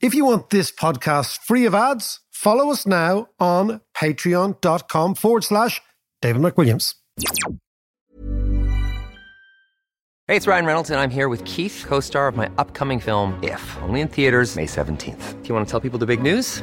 If you want this podcast free of ads, follow us now on patreon.com forward slash David McWilliams. Hey, it's Ryan Reynolds, and I'm here with Keith, co star of my upcoming film, If, only in theaters, May 17th. Do you want to tell people the big news?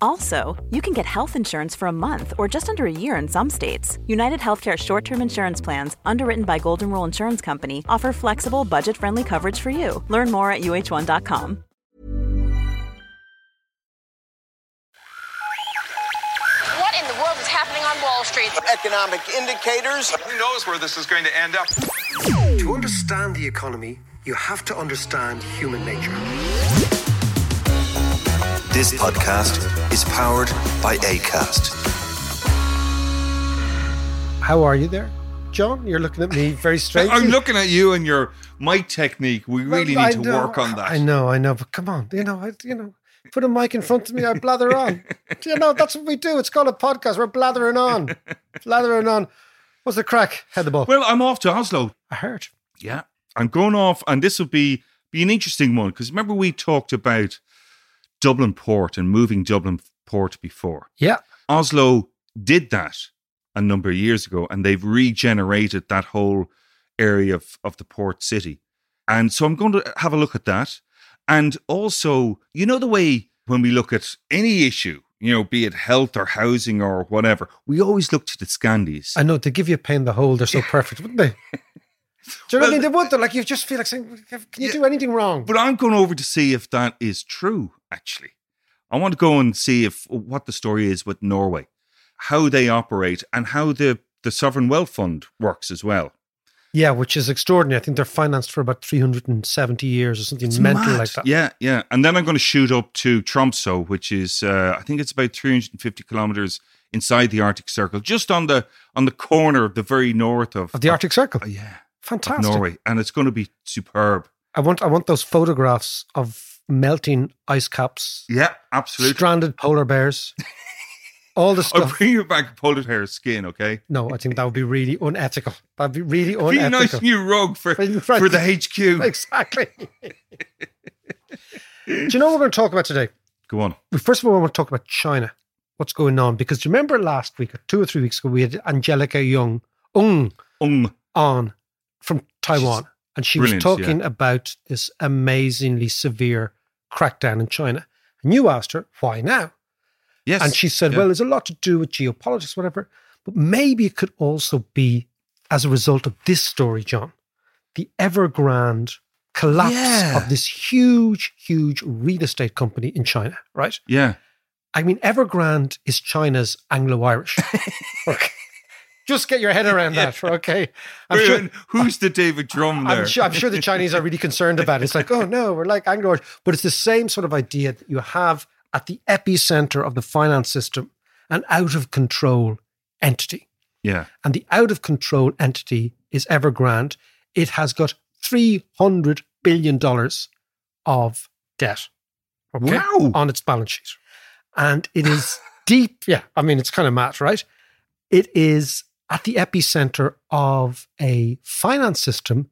Also, you can get health insurance for a month or just under a year in some states. United Healthcare short term insurance plans, underwritten by Golden Rule Insurance Company, offer flexible, budget friendly coverage for you. Learn more at uh1.com. What in the world is happening on Wall Street? Economic indicators. Who knows where this is going to end up? To understand the economy, you have to understand human nature. This podcast is powered by ACAST. How are you there? John, you're looking at me very strangely. I'm looking at you and your mic technique. We really Well, need to know- work on that. I know, I know, but come on, you know, I, you know, put a mic in front of me, I blather on. you know, that's what we do. It's called a podcast. We're blathering on, blathering on. What's the crack? Head the ball. Well, I'm off to Oslo. I heard. Yeah, I'm going off, and this will be be an interesting one because remember we talked about Dublin Port and moving Dublin Port before. Yeah, Oslo did that a number of years ago, and they've regenerated that whole area of, of the port city. And so I'm going to have a look at that. And also, you know, the way when we look at any issue, you know, be it health or housing or whatever, we always look to the Scandies. I know they give you a pain the hole. They're so perfect, wouldn't they? Do you know what I mean? They would. They're like you just feel like saying, "Can you Yeah. do anything wrong?" But I'm going over to see if that is true, actually. I want to go and see if what the story is with Norway, how they operate, and how the, the Sovereign Wealth Fund works as well. Yeah, which is extraordinary. I think they're financed for about 370 years or something It's mental mad. like that. Yeah, yeah. And then I'm going to shoot up to Tromso, which is uh, I think it's about 350 kilometers inside the Arctic Circle, just on the on the corner of the very north of, Of the Arctic Circle. Oh, yeah, Fantastic. Norway, and it's going to be superb. I want I want those photographs of melting ice caps, Yeah, absolutely. stranded polar bears, all the stuff. I'll bring you back polar bear skin, okay? No, I think that would be really unethical. That'd be really Be a nice new rug for for the HQ. exactly. Do you know what we're going to talk about today? Go on. First of all I want to talk about China. What's going on? Because do you remember last week or two or three weeks ago we had Angelica Young Ung Um, on from Taiwan, and she was brilliant, talking about this amazingly severe crackdown in China. And you asked her why now, yes. and she said, Yeah. "Well, there's a lot to do with geopolitics, whatever, but maybe it could also be as a result of this story, John, the Evergrande collapse Yeah. of this huge, huge real estate company in China, right? yeah. I mean, Evergrande is China's Anglo-Irish. okay. Just get your head around that, okay? I'm Wait, sure, Who's the David Drumm there? I'm sure, I'm sure the Chinese are really concerned about it. It's like, oh no, we're like Anglo But it's the same sort of idea that you have at the epicenter of the finance system an out of control entity. Yeah. And the out of control entity is Evergrande. It has got $300 billion of debt okay, Wow. on its balance sheet. And it is deep. Yeah, I mean, it's kind of mad, right? It is at the epicenter of a finance system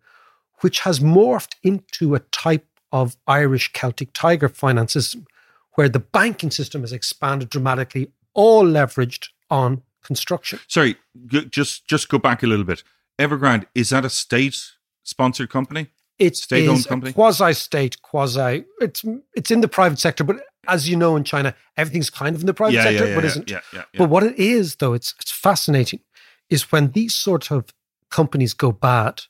which has morphed into a type of Irish Celtic Tiger finance system where the banking system has expanded dramatically, all leveraged on construction. Sorry, g- just just go back a little bit. Evergrande is that a state sponsored company? It's State-owned company? quasi state, quasi. It's it's in the private sector, but as you know, in China, everything's kind of in the private yeah, sector, yeah, yeah, but isn't. But what it is, though, it's it's fascinating, is when these sort of companies go bad,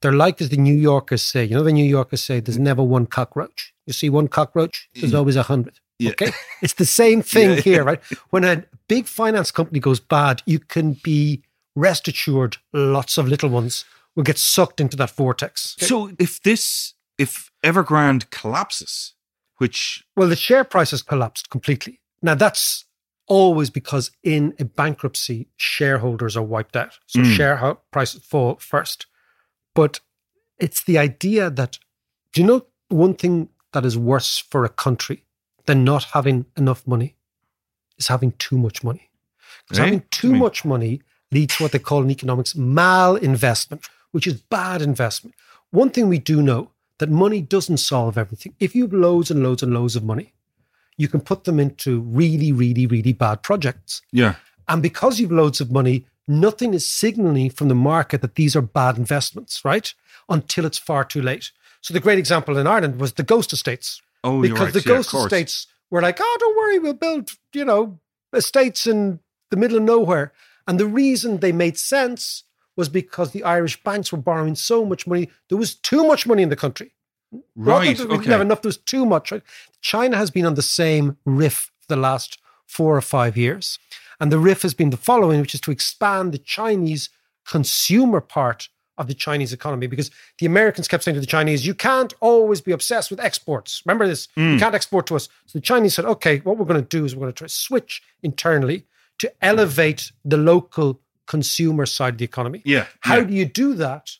they're like as the New Yorkers say. You know, the New Yorkers say, "There's mm. never one cockroach." You see one cockroach, there's mm. always a hundred. Yeah. Okay, it's the same thing Yeah. here, right? When a big finance company goes bad, you can be rest assured, lots of little ones will get sucked into that vortex. so if this if Evergrande collapses, which Well, the share price has collapsed completely. Now that's always because in a bankruptcy, shareholders are wiped out. So Mm. share prices fall first. But it's the idea that, do you know one thing that is worse for a country than not having enough money is having too much money. Because Eh? having too much money leads to what they call in economics malinvestment, which is bad investment. One thing we do know that money doesn't solve everything. If you have loads and loads and loads of money, you can put them into really, really, really bad projects. Yeah. And because you've loads of money, nothing is signaling from the market that these are bad investments, right? Until it's far too late. So the great example in Ireland was the ghost estates. Oh, you're because right. the Yeah, ghost estates were like, oh, don't worry, we'll build, you know, estates in the middle of nowhere. And the reason they made sense was because the Irish banks were borrowing so much money. There was too much money in the country. Not Right. we didn't Okay. have enough. There was too much. China has been on the same riff for the last four or five years. And the riff has been the following, which is to expand the Chinese consumer part of the Chinese economy because the Americans kept saying to the Chinese, you can't always be obsessed with exports. Remember this? You mm. can't export to us. So the Chinese said, okay, what we're going to do is we're going to try to switch internally to elevate the local consumer side of the economy. Yeah. How yeah. do you do that?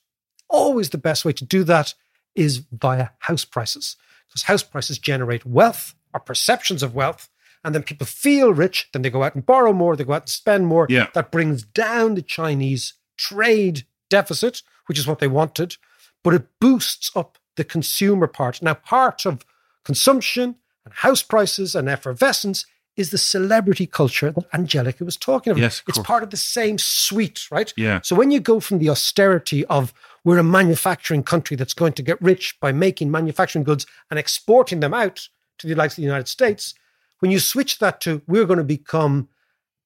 Always the best way to do that is via house prices, because house prices generate wealth or perceptions of wealth. And then people feel rich, then they go out and borrow more, they go out and spend more. Yeah. That brings down the Chinese trade deficit, which is what they wanted, but it boosts up the consumer part. Now, part of consumption and house prices and effervescence is the celebrity culture that Angelica was talking about. Yes, it's course. part of the same suite, right? Yeah. So when you go from the austerity of we're a manufacturing country that's going to get rich by making manufacturing goods and exporting them out to the likes of the United States, when you switch that to we're going to become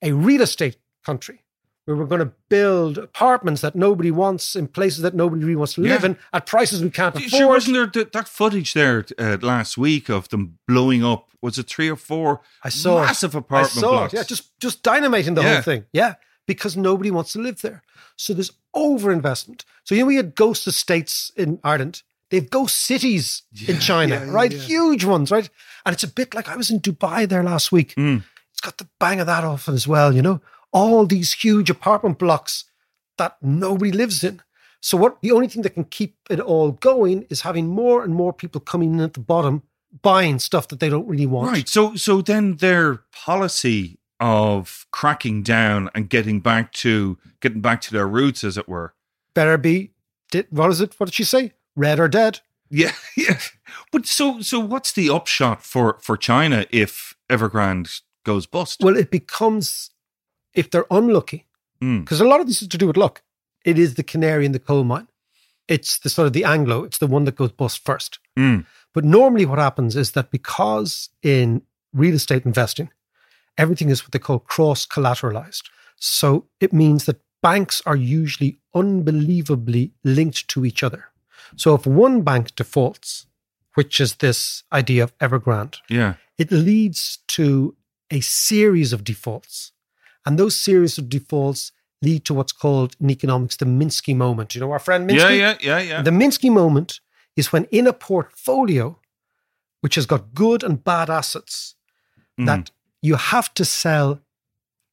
a real estate country where we're going to build apartments that nobody wants in places that nobody really wants to live Yeah. in at prices we can't afford. Sure, wasn't there th- that footage there uh, last week of them blowing up? Was it three or four I saw it. massive I apartment saw blocks? it. Yeah, just just dynamiting the Yeah. whole thing. Yeah, because nobody wants to live there. So there's overinvestment. So you know we had ghost estates in Ireland. They've ghost cities in China, right? Huge ones, right? And it's a bit like I was in Dubai there last week. Mm. It's got the bang of that off it as well, you know? All these huge apartment blocks that nobody lives in. So what the only thing that can keep it all going is having more and more people coming in at the bottom buying stuff that they don't really want. Right. So so then their policy of cracking down and getting back to getting back to their roots, as it were. better be did, what is it what did she say red or dead Yeah, yeah. But so so what's the upshot for for China if Evergrande goes bust? well it becomes if they're unlucky Mm. because a lot of this is to do with luck it is the canary in the coal mine it's the sort of the anglo it's the one that goes bust first Mm. but normally what happens is that because in real estate investing everything is what they call cross collateralized so it means that banks are usually unbelievably linked to each other so if one bank defaults which is this idea of evergrande Yeah. it leads to a series of defaults. And those series of defaults lead to what's called in economics the Minsky moment. You know our friend Minsky? Yeah, yeah, yeah, yeah. The Minsky moment is when in a portfolio which has got good and bad assets, Mm. that you have to sell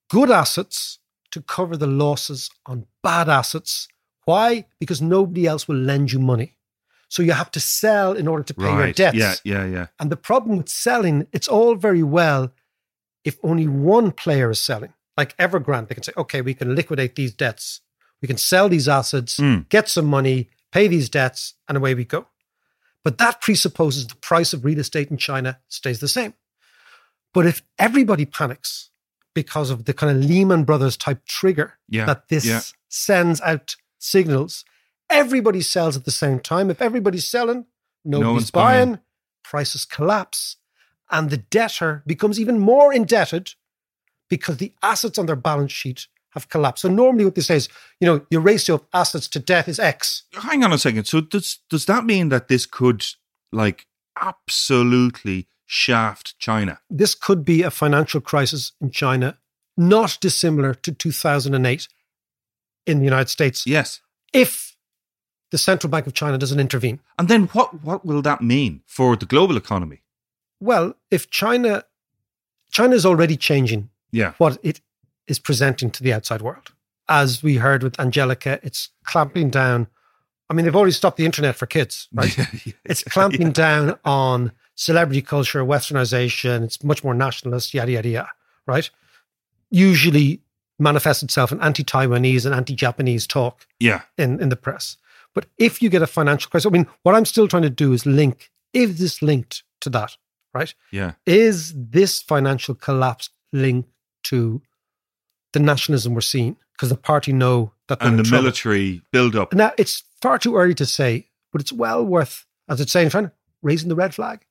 good assets to cover the losses on bad assets. Why? Because nobody else will lend you money. So you have to sell in order to pay your debts. Yeah, yeah, yeah. And the problem with selling, it's all very well if only one player is selling. Like Evergrande, they can say, okay, we can liquidate these debts. We can sell these assets, Mm. get some money, pay these debts, and away we go. But that presupposes the price of real estate in China stays the same. But if everybody panics because of the kind of Lehman Brothers type trigger Yeah, that this yeah. sends out signals, everybody sells at the same time. If everybody's selling, nobody's one's buying, buying. prices collapse, and the debtor becomes even more indebted because the assets on their balance sheet have collapsed. So normally what they say is, you know, your ratio of assets to debt is X. Hang on a second. So does does that mean that this could like absolutely shaft China? This could be a financial crisis in China, not dissimilar to 2008 in the United States, Yes. if the central bank of China doesn't intervene. And then what what will that mean for the global economy? Well, if China China is already changing Yeah. what it is presenting to the outside world. As we heard with Angelica, it's clamping down. I mean, they've already stopped the internet for kids, right? it's clamping down on celebrity culture, westernization. It's much more nationalist, yada, yada, yada, right? Usually manifests itself in anti Taiwanese and anti Japanese talk Yeah. in, in the press. But if you get a financial crisis, I mean, what I'm still trying to do is link, is this linked to that, right? Yeah. Is this financial collapse linked to the nationalism we're seeing? Because the party know that And the trouble. military build up. Now, it's far too early to say, but it's well worth, as it's saying, Fran, raising the red flag.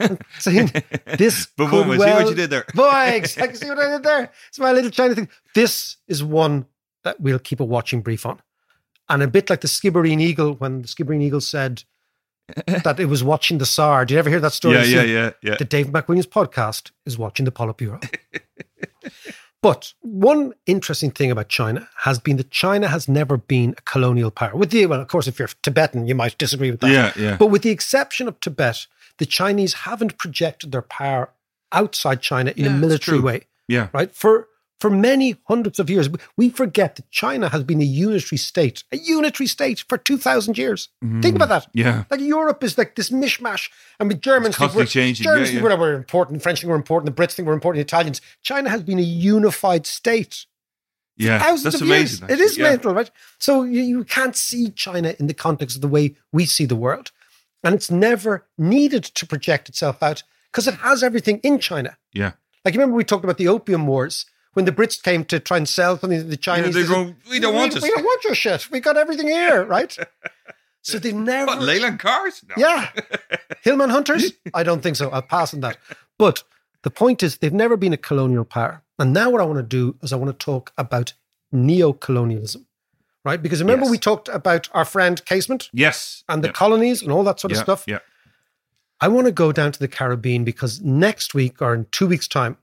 Saying this But could woman, see what you did there. Boy, exactly. See what I did there? It's my little China thing. This is one that we'll keep a watching brief on. And a bit like the Skibbereen Eagle, when the Skibbereen Eagle said that it was watching the Czar. Did you ever hear that story? Yeah, yeah, yeah, yeah. The Dave McWilliams podcast is watching the Politburo. But one interesting thing about China has been that China has never been a colonial power. With the well, of course, if you're Tibetan, you might disagree with that. Yeah, yeah. But with the exception of Tibet, the Chinese haven't projected their power outside China in Yeah, a military way Yeah. right? For for many hundreds of years, we forget that China has been a unitary state, a unitary state for two thousand years. Think about that. Mm, Yeah. Like Europe is like this mishmash, and with Germans, think we're- changing, Germans yeah, think yeah. we're, we're important, French think we're important, the Brits think we're important, the Italians. China has been a unified state Yeah. thousands That's of amazing. years. It is actually. Yeah. mental, right? So you, you can't see China in the context of the way we see the world. And it's never needed to project itself out because it has everything in China. Yeah. Like, you remember we talked about the opium wars when the Brits came to try and sell something to the Chinese? they they go, "We don't want we. We don't want your shit. We got everything here, right? so they've never. What, Leyland cars? No. Yeah. Hillman Hunters? I don't think so. I'll pass on that. But the point is, they've never been a colonial power. And now what I want to do is I want to talk about neo-colonialism, right? Because remember Yes. we talked about our friend Casement Yes. and the Yeah. colonies and all that sort of Yeah, stuff. Yeah. I want to go down to the Caribbean because next week or in two weeks' time,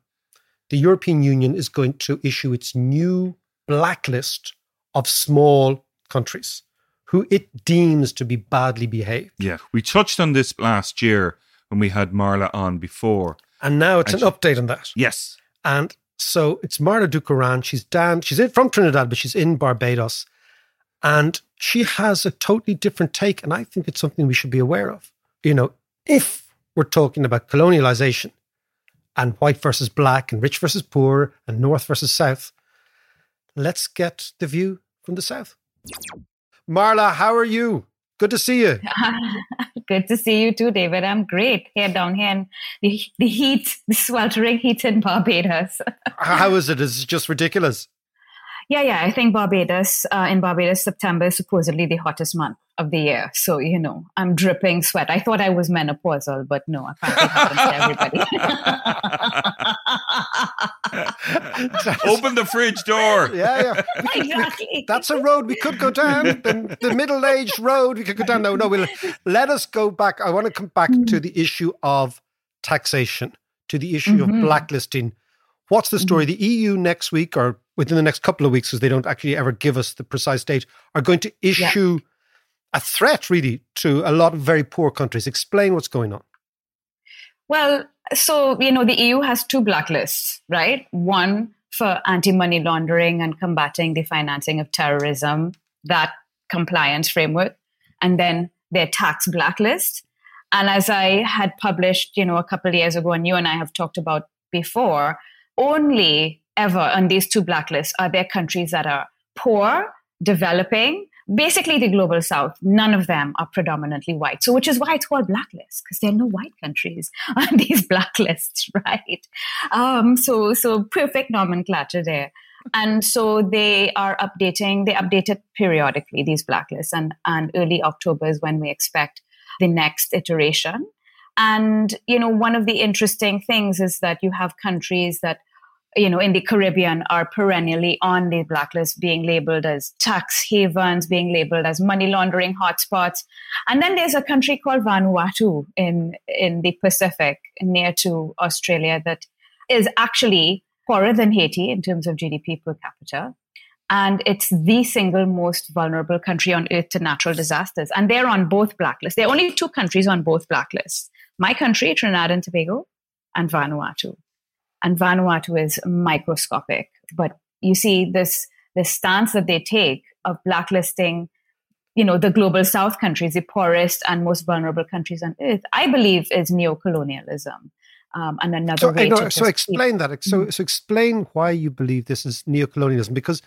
the European Union is going to issue its new blacklist of small countries who it deems to be badly behaved. Yeah. We touched on this last year when we had Marla on before. And now it's an And update on that. Yes. And so it's Marla Dukharan. She's down, she's in, from Trinidad, but she's in Barbados. And she has a totally different take. And I think it's something we should be aware of. You know, if we're talking about colonialization and white versus black and rich versus poor and north versus south, let's get the view from the south. Marla, how are you? Good to see you. Good to see you too, David. I'm great here down here in the, the heat, the sweltering heat in Barbados. How is it? Is it just ridiculous? Yeah, yeah. I think Barbados, uh, in Barbados, September is supposedly the hottest month of the year. So, you know, I'm dripping sweat. I thought I was menopausal, but no, apparently it happens to everybody. Open the fridge door. Yeah, yeah. exactly. That's a road we could go down. The, the middle aged road we could go down. No, no, we'll let us go back. I want to come back to the issue of taxation, to the issue Mhm. of blacklisting. What's the story? The EU next week or within the next couple of weeks, because they don't actually ever give us the precise date, are going to issue a threat really to a lot of very poor countries. Explain what's going on. Well, so, you know, the EU has two blacklists, right? One for anti money laundering and combating the financing of terrorism, that compliance framework, and then their tax blacklist. And as I had published, you know, a couple of years ago, and you and I have talked about before, only ever on these two blacklists are there countries that are poor, developing, basically the global south. None of them are predominantly white. So, which is why it's called blacklist, because there are no white countries on these blacklists, right? Um, so, so perfect nomenclature there. And so they are updating, they update it periodically, these blacklists, and, and early October is when we expect the next iteration. And, you know, one of the interesting things is that you have countries that, you know, in the Caribbean are perennially on the blacklist, being labeled as tax havens, being labeled as money laundering hotspots. And then there's a country called Vanuatu in, in the Pacific, near to Australia, that is actually poorer than Haiti in terms of GDP per capita. And it's the single most vulnerable country on earth to natural disasters. And they're on both blacklists. There are only two countries on both blacklists my country, Trinidad and Tobago, and Vanuatu. And Vanuatu is microscopic. But you see this the stance that they take of blacklisting, you know, the global South countries, the poorest and most vulnerable countries on earth, I believe is neocolonialism. Um, and another so, way know, so explain keep, that. So, mm-hmm. so explain why you believe this is neocolonialism, because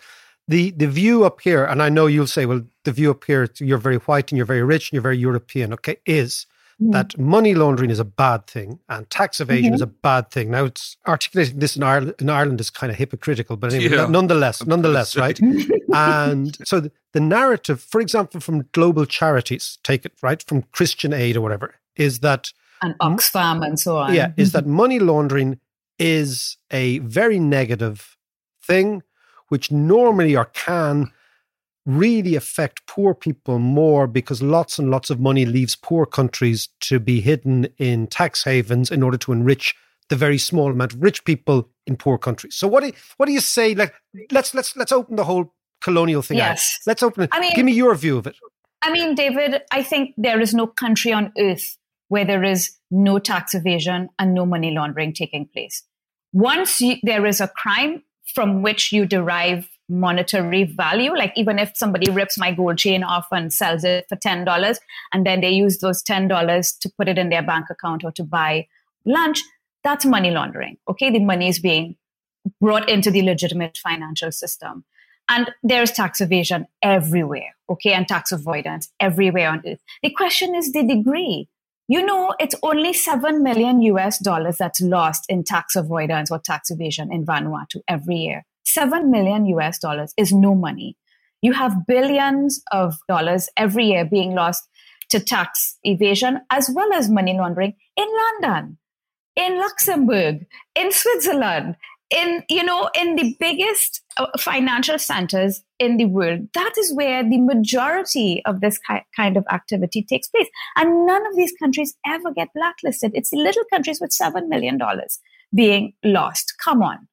the the view up here, and I know you'll say, well, the view up here, you're very white and you're very rich and you're very European. Okay, is mm-hmm. that money laundering is a bad thing and tax evasion mm-hmm. is a bad thing. Now, it's articulating this in Ireland, in Ireland is kind of hypocritical, but anyway, yeah. nonetheless, nonetheless, right? and so the, the narrative, for example, from global charities, take it right from Christian Aid or whatever, is that and Oxfam and so on. Yeah, is that money laundering is a very negative thing, which normally or can really affect poor people more because lots and lots of money leaves poor countries to be hidden in tax havens in order to enrich the very small amount of rich people in poor countries. So what do you, what do you say? Like let's let's let's open the whole colonial thing yes. out. Let's open it. I mean, Give me your view of it. I mean, David, I think there is no country on earth where there is no tax evasion and no money laundering taking place. Once you, there is a crime from which you derive monetary value. Like even if somebody rips my gold chain off and sells it for ten dollars, and then they use those ten dollars to put it in their bank account or to buy lunch, that's money laundering. Okay, the money is being brought into the legitimate financial system. And there's tax evasion everywhere, okay, and tax avoidance everywhere on earth. The question is the degree. You know, it's only 7 million US dollars that's lost in tax avoidance or tax evasion in Vanuatu every year. 7 million US dollars is no money. You have billions of dollars every year being lost to tax evasion as well as money laundering in London, in Luxembourg, in Switzerland, in you know in the biggest uh, financial centers in the world. That is where the majority of this kind of activity takes place. And none of these countries ever get blacklisted. It's the little countries with 7 million dollars being lost. Come on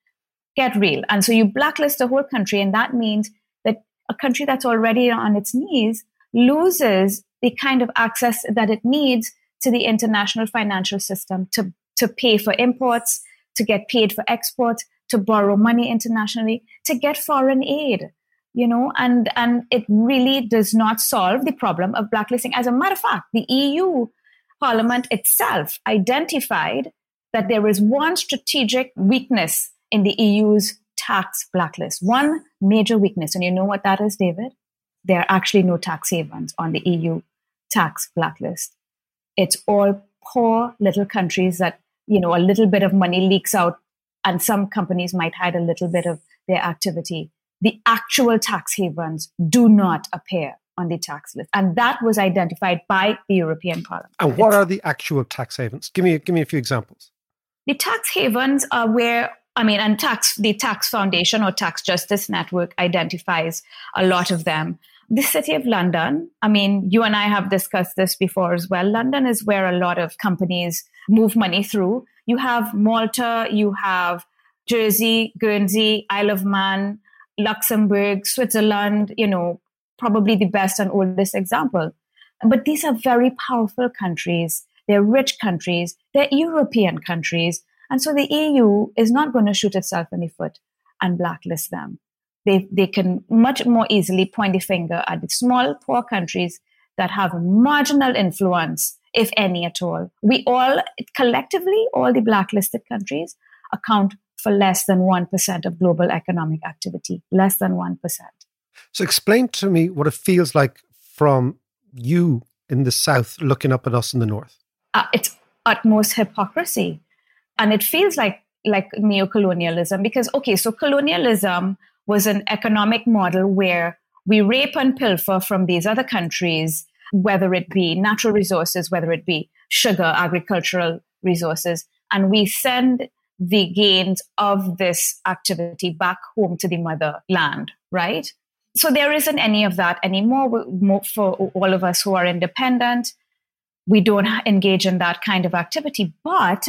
get real. And so you blacklist a whole country, and that means that a country that's already on its knees loses the kind of access that it needs to the international financial system to, to pay for imports, to get paid for exports, to borrow money internationally, to get foreign aid. You know, and and it really does not solve the problem of blacklisting. As a matter of fact, the EU Parliament itself identified that there is one strategic weakness in the EU's tax blacklist. One major weakness, and you know what that is, David? There are actually no tax havens on the EU tax blacklist. It's all poor little countries that, you know, a little bit of money leaks out and some companies might hide a little bit of their activity. The actual tax havens do not appear on the tax list. And that was identified by the European Parliament. And what it's, are the actual tax havens? Give me, give me a few examples. The tax havens are where I mean, and tax, the Tax Foundation or Tax Justice Network identifies a lot of them. The City of London, I mean, you and I have discussed this before as well. London is where a lot of companies move money through. You have Malta, you have Jersey, Guernsey, Isle of Man, Luxembourg, Switzerland, you know, probably the best and oldest example. But these are very powerful countries. They're rich countries. They're European countries and so the EU is not going to shoot itself in the foot and blacklist them. They, they can much more easily point the finger at the small, poor countries that have marginal influence, if any at all. We all, collectively, all the blacklisted countries account for less than 1% of global economic activity, less than 1%. So explain to me what it feels like from you in the South looking up at us in the North. Uh, it's utmost hypocrisy and it feels like like neocolonialism because okay so colonialism was an economic model where we rape and pilfer from these other countries whether it be natural resources whether it be sugar agricultural resources and we send the gains of this activity back home to the motherland right? So there isn't any of that anymore. For all of us who are independent we don't engage in that kind of activity. But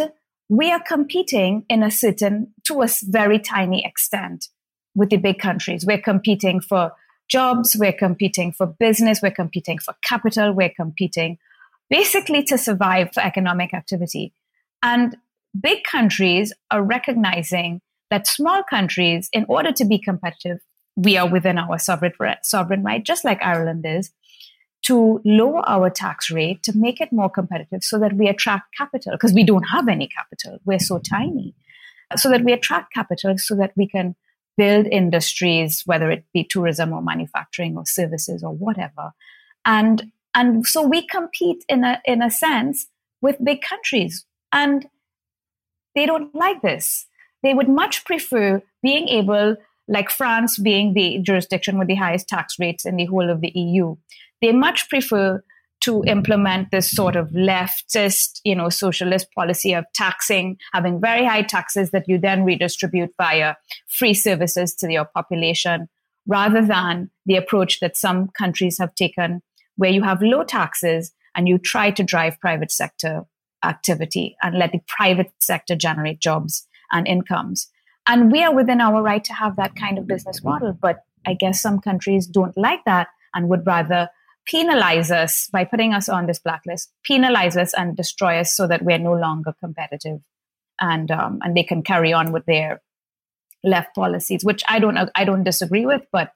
we are competing in a certain, to a very tiny extent with the big countries. We're competing for jobs, we're competing for business, we're competing for capital, we're competing basically to survive for economic activity. And big countries are recognizing that small countries, in order to be competitive, we are within our sovereign, sovereign right, just like Ireland is, to lower our tax rate to make it more competitive so that we attract capital because we don't have any capital. We're so mm-hmm. tiny. So that we attract capital so that we can build industries, whether it be tourism or manufacturing or services or whatever. And and so we compete in a in a sense with big countries. And they don't like this. They would much prefer being able, like France being the jurisdiction with the highest tax rates in the whole of the EU, they much prefer to implement this sort of leftist, you know, socialist policy of taxing, having very high taxes that you then redistribute via free services to your population, rather than the approach that some countries have taken, where you have low taxes and you try to drive private sector activity and let the private sector generate jobs and incomes. And we are within our right to have that kind of business model. But I guess some countries don't like that and would rather penalize us by putting us on this blacklist, penalize us and destroy us so that we're no longer competitive, and um, and they can carry on with their left policies, which I don't I don't disagree with, but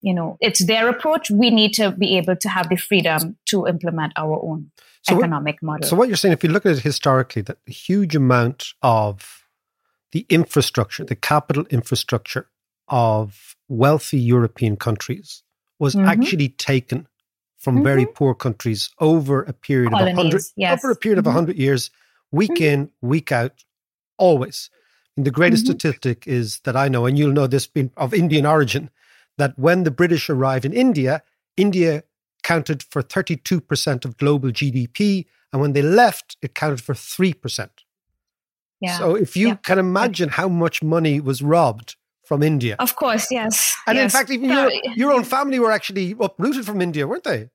you know it's their approach. We need to be able to have the freedom to implement our own so economic what, model. So what you're saying, if you look at it historically, that a huge amount of the infrastructure, the capital infrastructure of wealthy European countries was mm-hmm. actually taken from mm-hmm. very poor countries over a period Colonies, of a hundred yes. over a period mm-hmm. of hundred years, week mm-hmm. in, week out, always. And the greatest mm-hmm. statistic is that I know, and you'll know this being of Indian origin, that when the British arrived in India, India counted for 32% of global GDP. And when they left, it counted for 3%. Yeah. So if you yeah. can imagine how much money was robbed from India. Of course, yes. And yes. in fact, even your, your own family were actually uprooted from India, weren't they?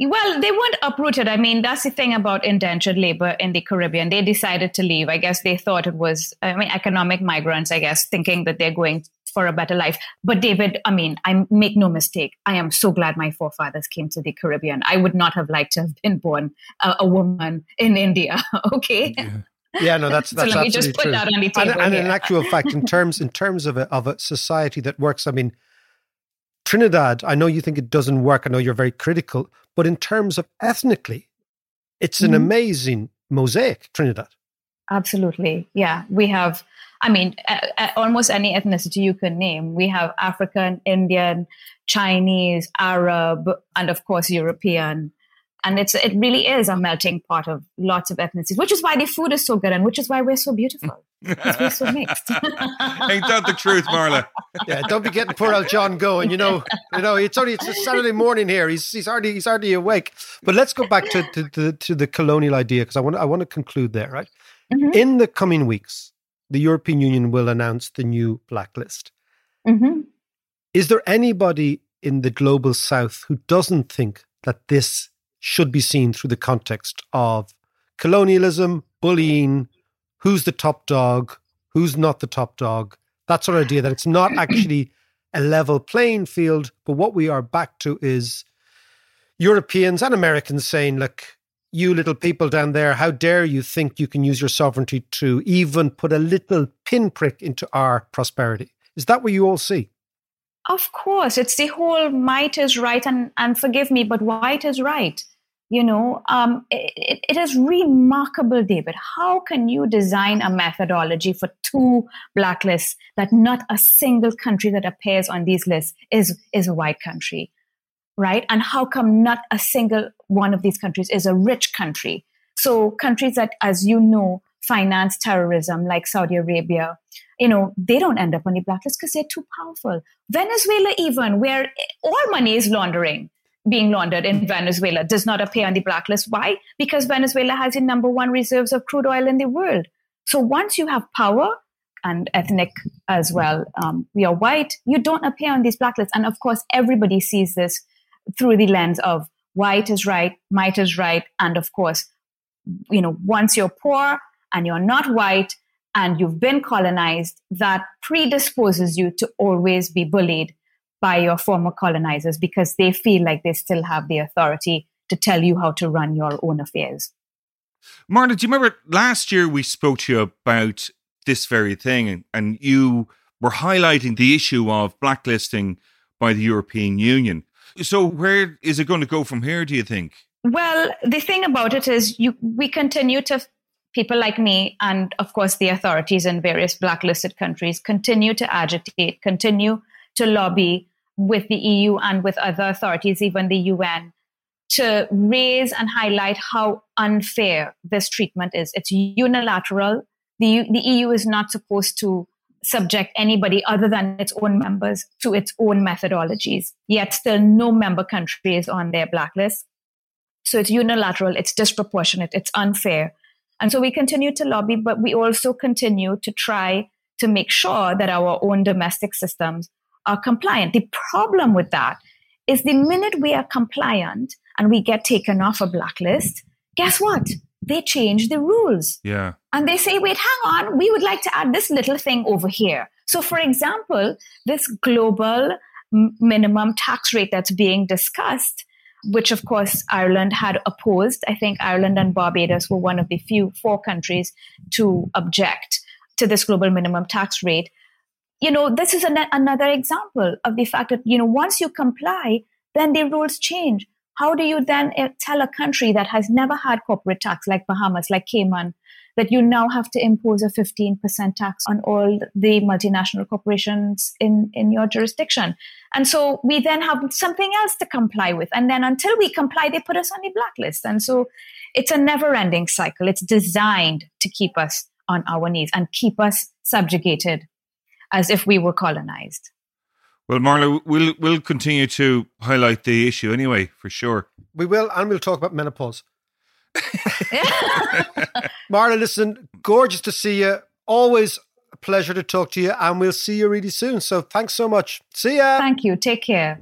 Well, they weren't uprooted. I mean, that's the thing about indentured labor in the Caribbean. They decided to leave. I guess they thought it was, I mean, economic migrants, I guess, thinking that they're going for a better life. But David, I mean, I make no mistake. I am so glad my forefathers came to the Caribbean. I would not have liked to have been born a, a woman in India. okay. Yeah. Yeah, no, that's that's so let me just put true. that on the table. And, and in actual fact, in terms in terms of a of a society that works, I mean, Trinidad. I know you think it doesn't work. I know you're very critical, but in terms of ethnically, it's an mm-hmm. amazing mosaic. Trinidad. Absolutely, yeah. We have I mean, almost any ethnicity you can name. We have African, Indian, Chinese, Arab, and of course European. And it's it really is a melting pot of lots of ethnicities, which is why the food is so good and which is why we're so beautiful. because we're so mixed. Ain't that the truth, Marla? yeah, don't be getting poor old John going. You know, you know, it's only it's a Saturday morning here. He's he's already he's already awake. But let's go back to to, to, to the colonial idea because I want I want to conclude there, right? Mm-hmm. In the coming weeks, the European Union will announce the new blacklist. Mm-hmm. Is there anybody in the global south who doesn't think that this should be seen through the context of colonialism, bullying, who's the top dog, who's not the top dog, that sort of idea that it's not actually a level playing field, but what we are back to is Europeans and Americans saying, look, you little people down there, how dare you think you can use your sovereignty to even put a little pinprick into our prosperity? Is that what you all see? Of course, it's the whole might is right, and, and forgive me, but white is right. You know, um, it, it is remarkable, David. How can you design a methodology for two blacklists that not a single country that appears on these lists is, is a white country? right? And how come not a single one of these countries is a rich country? So countries that, as you know, finance terrorism, like Saudi Arabia, you know, they don't end up on the blacklist because they're too powerful. Venezuela, even where all money is laundering, being laundered in Venezuela, does not appear on the blacklist. Why? Because Venezuela has the number one reserves of crude oil in the world. So once you have power, and ethnic as well, um, we are white, you don't appear on these blacklists. And of course, everybody sees this through the lens of white is right, might is right, and of course, you know, once you're poor and you're not white and you've been colonized, that predisposes you to always be bullied by your former colonizers because they feel like they still have the authority to tell you how to run your own affairs. Marla, do you remember last year we spoke to you about this very thing and, and you were highlighting the issue of blacklisting by the European Union. So where is it going to go from here, do you think? Well, the thing about it is you we continue to people like me and of course the authorities in various blacklisted countries continue to agitate, continue to lobby with the EU and with other authorities, even the UN, to raise and highlight how unfair this treatment is. It's unilateral. The, the EU is not supposed to subject anybody other than its own members to its own methodologies. Yet still no member country is on their blacklist. So it's unilateral, it's disproportionate, it's unfair. And so we continue to lobby, but we also continue to try to make sure that our own domestic systems are compliant. The problem with that is the minute we are compliant and we get taken off a blacklist, guess what? They change the rules. Yeah. And they say, wait, hang on, we would like to add this little thing over here. So, for example, this global m- minimum tax rate that's being discussed, which of course Ireland had opposed. I think Ireland and Barbados were one of the few four countries to object to this global minimum tax rate you know, this is an, another example of the fact that, you know, once you comply, then the rules change. How do you then eh, tell a country that has never had corporate tax, like Bahamas, like Cayman, that you now have to impose a 15% tax on all the multinational corporations in, in your jurisdiction? And so we then have something else to comply with. And then until we comply, they put us on the blacklist. And so it's a never ending cycle. It's designed to keep us on our knees and keep us subjugated as if we were colonized. Well, Marla, we'll we'll continue to highlight the issue anyway, for sure. We will, and we'll talk about menopause. Marla, listen, gorgeous to see you. Always a pleasure to talk to you, and we'll see you really soon. So thanks so much. See ya. Thank you. Take care.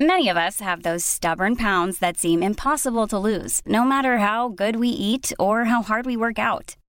Many of us have those stubborn pounds that seem impossible to lose, no matter how good we eat or how hard we work out.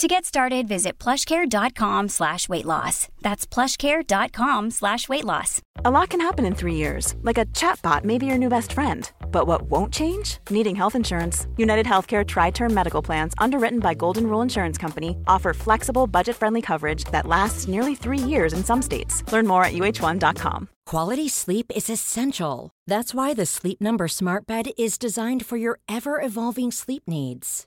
To get started, visit plushcare.com slash weight loss. That's plushcare.com slash weight loss. A lot can happen in three years, like a chatbot may be your new best friend. But what won't change? Needing health insurance. United Healthcare Tri Term Medical Plans, underwritten by Golden Rule Insurance Company, offer flexible, budget friendly coverage that lasts nearly three years in some states. Learn more at uh1.com. Quality sleep is essential. That's why the Sleep Number Smart Bed is designed for your ever evolving sleep needs.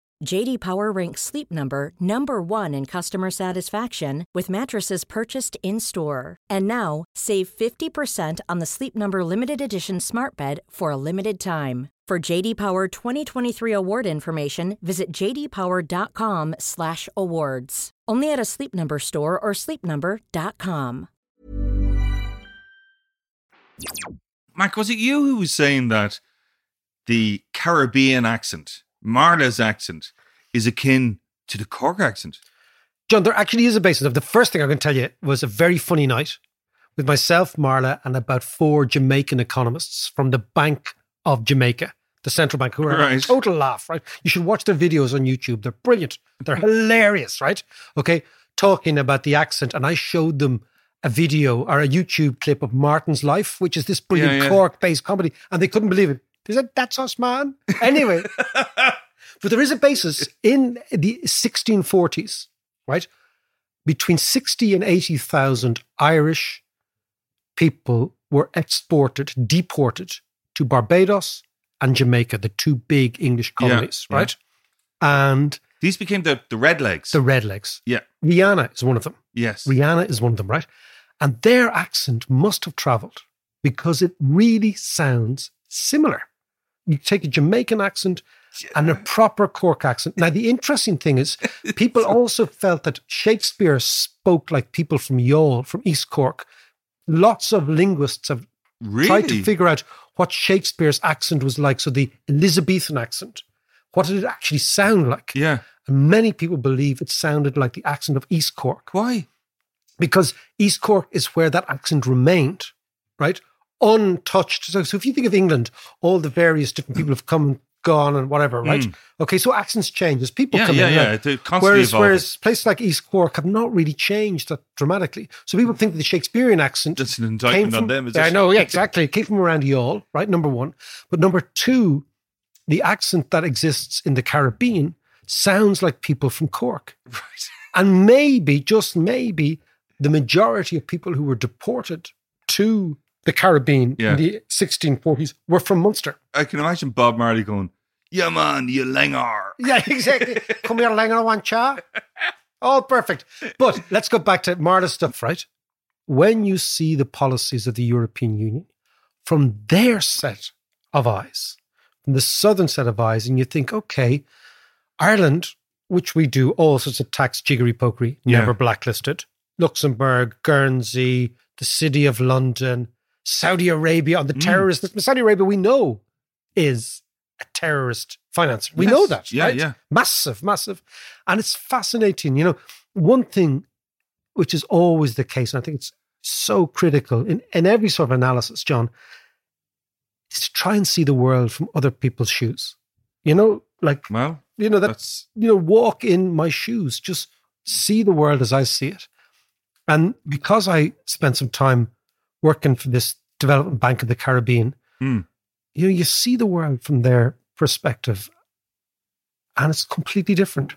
JD Power ranks Sleep Number number 1 in customer satisfaction with mattresses purchased in-store. And now, save 50% on the Sleep Number limited edition Smart Bed for a limited time. For JD Power 2023 award information, visit jdpower.com/awards. Only at a Sleep Number store or sleepnumber.com. Mac, was it you who was saying that the Caribbean accent, Marla's accent, is akin to the Cork accent? John, there actually is a basis of the first thing I can tell you was a very funny night with myself, Marla, and about four Jamaican economists from the Bank of Jamaica, the central bank, who are a total laugh, right? You should watch their videos on YouTube. They're brilliant. They're hilarious, right? Okay. Talking about the accent. And I showed them a video or a YouTube clip of Martin's Life, which is this brilliant Yeah, yeah. Cork based comedy. And they couldn't believe it. They said, That's us, man. Anyway. but there is a basis in the 1640s, right? Between 60 and 80,000 Irish people were exported, deported to Barbados and Jamaica, the two big English colonies, yeah. right? And These became the, the red legs. the Redlegs. yeah. Rihanna is one of them. Yes. Rihanna is one of them, right? And their accent must have traveled because it really sounds similar. You take a Jamaican accent and a proper Cork accent. Now, the interesting thing is, people also felt that Shakespeare spoke like people from Youghal, from East Cork. Lots of linguists have tried to figure out what Shakespeare's accent was like. So the Elizabethan accent what did it actually sound like? Yeah. And many people believe it sounded like the accent of East Cork. Why? Because East Cork is where that accent remained, right? Untouched. So, so if you think of England, all the various different people have come and gone and whatever, right? Mm. Okay, so accents change as people Yeah, come yeah, in. yeah. right? They're constantly Whereas, evolving. whereas places like East Cork have not really changed that dramatically. So people think that the Shakespearean accent That's an came indictment from, on them. Is I know, yeah, exactly. It came from around Youghal, right? Number one. But number two, the accent that exists in the Caribbean sounds like people from Cork. Right. And maybe, just maybe, the majority of people who were deported to the Caribbean Yeah. in the 1640s were from Munster. I can imagine Bob Marley going, "Yeah, man, you langer." Yeah, exactly. Come here, Langer, one cha. Oh, perfect. But let's go back to Marta's stuff, right? When you see the policies of the European Union from their set of eyes, from the southern set of eyes, and you think, okay, Ireland, which we do all sorts of tax jiggery pokery, Yeah. never blacklisted. Luxembourg, Guernsey, the city of London, Saudi Arabia on the Mm. terrorist. Saudi Arabia, we know, is a terrorist financer. We Yes. know that. Yeah, right? yeah. Massive, massive. And it's fascinating. You know, one thing which is always the case, and I think it's so critical in, in every sort of analysis, John, is to try and see the world from other people's shoes. You know, like Well, you know that that's you know walk in my shoes just see the world as i see it and because i spent some time working for this development bank of the caribbean Hmm. you know you see the world from their perspective and it's completely different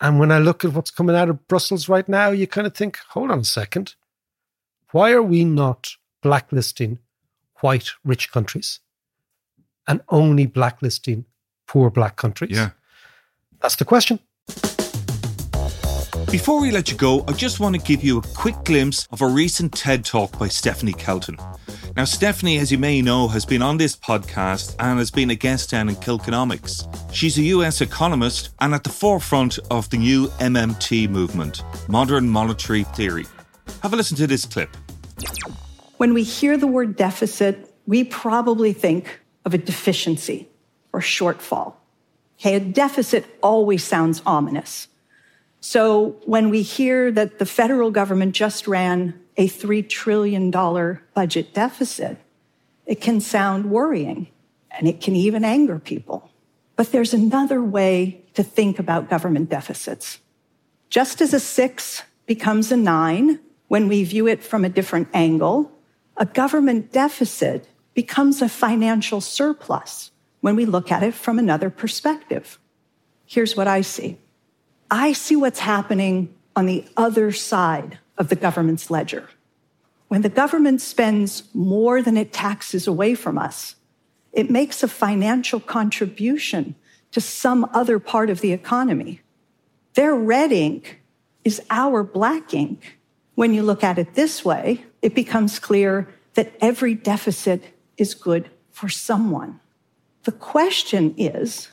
and when i look at what's coming out of brussels right now you kind of think hold on a second why are we not blacklisting white rich countries and only blacklisting poor black countries yeah. that's the question. Before we let you go, I just want to give you a quick glimpse of a recent TED talk by Stephanie Kelton. Now, Stephanie, as you may know, has been on this podcast and has been a guest down in Kilkenomics. She's a US economist and at the forefront of the new MMT movement, modern monetary theory. Have a listen to this clip. When we hear the word deficit, we probably think of a deficiency or shortfall. Okay, a deficit always sounds ominous. So when we hear that the federal government just ran a $3 trillion budget deficit, it can sound worrying and it can even anger people. But there's another way to think about government deficits. Just as a six becomes a nine when we view it from a different angle, a government deficit becomes a financial surplus when we look at it from another perspective. Here's what I see I see what's happening on the other side of the government's ledger. When the government spends more than it taxes away from us, it makes a financial contribution to some other part of the economy. Their red ink is our black ink. When you look at it this way, it becomes clear that every deficit is good for someone. The question is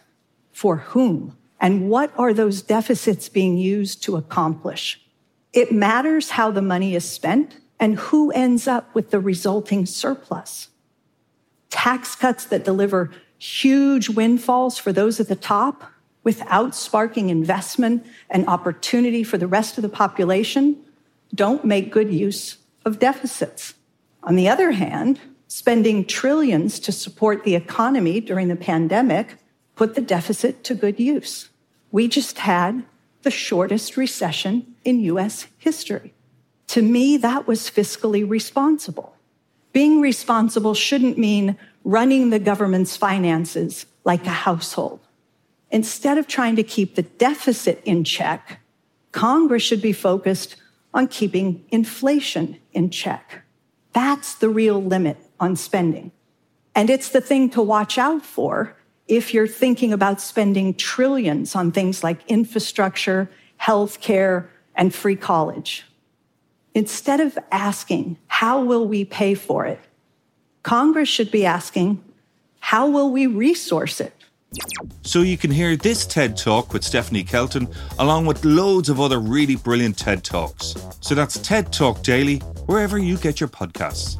for whom? And what are those deficits being used to accomplish? It matters how the money is spent and who ends up with the resulting surplus. Tax cuts that deliver huge windfalls for those at the top without sparking investment and opportunity for the rest of the population don't make good use of deficits. On the other hand, spending trillions to support the economy during the pandemic put the deficit to good use. We just had the shortest recession in US history. To me, that was fiscally responsible. Being responsible shouldn't mean running the government's finances like a household. Instead of trying to keep the deficit in check, Congress should be focused on keeping inflation in check. That's the real limit on spending. And it's the thing to watch out for if you're thinking about spending trillions on things like infrastructure, healthcare, and free college. Instead of asking, how will we pay for it? Congress should be asking, how will we resource it? So you can hear this TED Talk with Stephanie Kelton, along with loads of other really brilliant TED Talks. So that's TED Talk Daily, wherever you get your podcasts.